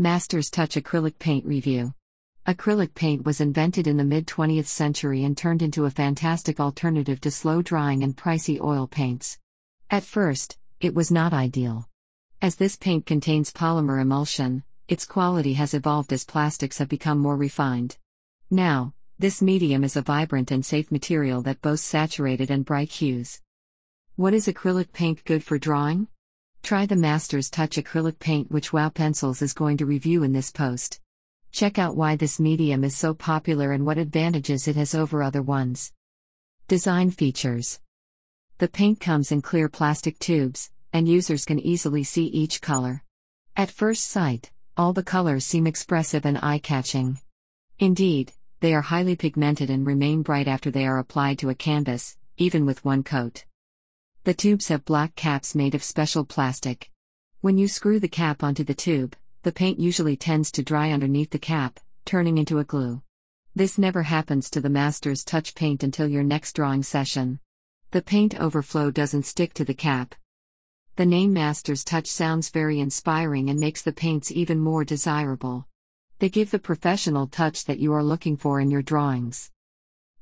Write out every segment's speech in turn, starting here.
Masters Touch Acrylic Paint Review Acrylic paint was invented in the mid 20th century and turned into a fantastic alternative to slow drying and pricey oil paints. At first, it was not ideal. As this paint contains polymer emulsion, its quality has evolved as plastics have become more refined. Now, this medium is a vibrant and safe material that boasts saturated and bright hues. What is acrylic paint good for drawing? Try the Masters Touch acrylic paint, which Wow Pencils is going to review in this post. Check out why this medium is so popular and what advantages it has over other ones. Design features The paint comes in clear plastic tubes, and users can easily see each color. At first sight, all the colors seem expressive and eye catching. Indeed, they are highly pigmented and remain bright after they are applied to a canvas, even with one coat. The tubes have black caps made of special plastic. When you screw the cap onto the tube, the paint usually tends to dry underneath the cap, turning into a glue. This never happens to the Master's Touch paint until your next drawing session. The paint overflow doesn't stick to the cap. The name Master's Touch sounds very inspiring and makes the paints even more desirable. They give the professional touch that you are looking for in your drawings.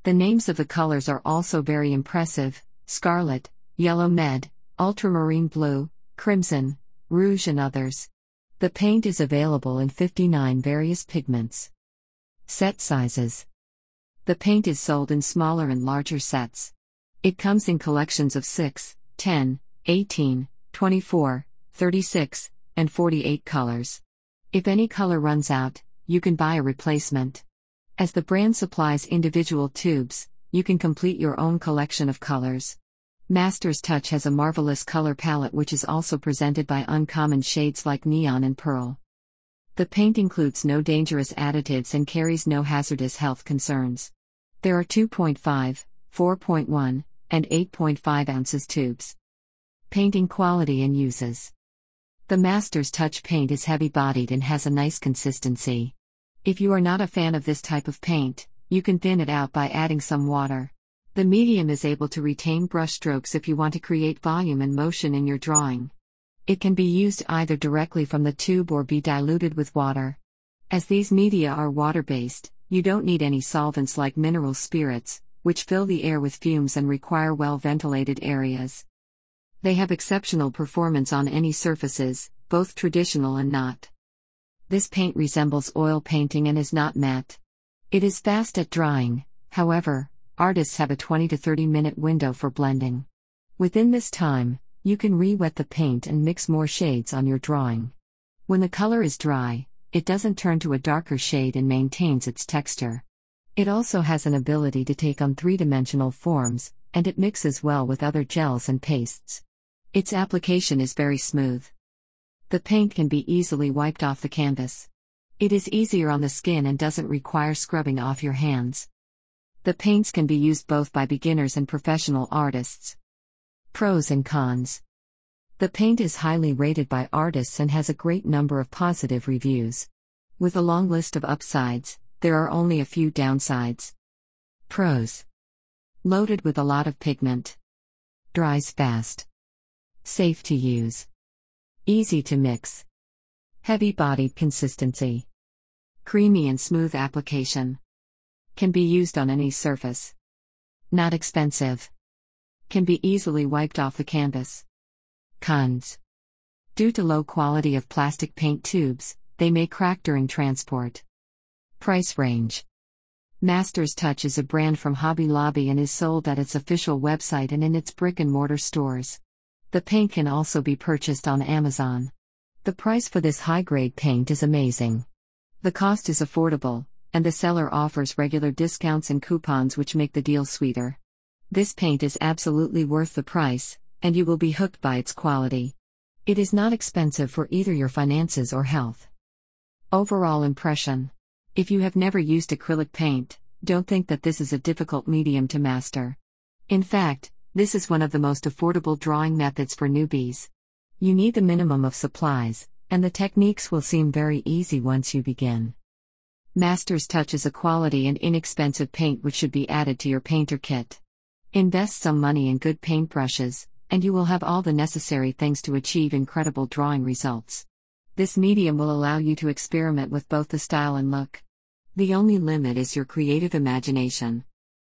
The names of the colors are also very impressive scarlet, yellow med, ultramarine blue, crimson, rouge, and others. The paint is available in 59 various pigments. Set sizes The paint is sold in smaller and larger sets. It comes in collections of 6, 10, 18, 24, 36, and 48 colors. If any color runs out, you can buy a replacement. As the brand supplies individual tubes, you can complete your own collection of colors. Master's Touch has a marvelous color palette which is also presented by uncommon shades like neon and pearl. The paint includes no dangerous additives and carries no hazardous health concerns. There are 2.5, 4.1, and 8.5 ounces tubes. Painting quality and uses. The Master's Touch paint is heavy bodied and has a nice consistency. If you are not a fan of this type of paint, you can thin it out by adding some water. The medium is able to retain brushstrokes if you want to create volume and motion in your drawing. It can be used either directly from the tube or be diluted with water. As these media are water based, you don't need any solvents like mineral spirits, which fill the air with fumes and require well ventilated areas. They have exceptional performance on any surfaces, both traditional and not. This paint resembles oil painting and is not matte. It is fast at drying, however, artists have a 20 to 30 minute window for blending. Within this time, you can re wet the paint and mix more shades on your drawing. When the color is dry, it doesn't turn to a darker shade and maintains its texture. It also has an ability to take on three dimensional forms, and it mixes well with other gels and pastes. Its application is very smooth. The paint can be easily wiped off the canvas. It is easier on the skin and doesn't require scrubbing off your hands. The paints can be used both by beginners and professional artists. Pros and cons. The paint is highly rated by artists and has a great number of positive reviews. With a long list of upsides, there are only a few downsides. Pros Loaded with a lot of pigment. Dries fast. Safe to use. Easy to mix. Heavy bodied consistency. Creamy and smooth application. Can be used on any surface. Not expensive. Can be easily wiped off the canvas. Cons. Due to low quality of plastic paint tubes, they may crack during transport. Price range. Masters Touch is a brand from Hobby Lobby and is sold at its official website and in its brick and mortar stores. The paint can also be purchased on Amazon. The price for this high grade paint is amazing. The cost is affordable, and the seller offers regular discounts and coupons which make the deal sweeter. This paint is absolutely worth the price, and you will be hooked by its quality. It is not expensive for either your finances or health. Overall impression If you have never used acrylic paint, don't think that this is a difficult medium to master. In fact, this is one of the most affordable drawing methods for newbies. You need the minimum of supplies, and the techniques will seem very easy once you begin. Master's Touch is a quality and inexpensive paint which should be added to your painter kit. Invest some money in good paintbrushes, and you will have all the necessary things to achieve incredible drawing results. This medium will allow you to experiment with both the style and look. The only limit is your creative imagination.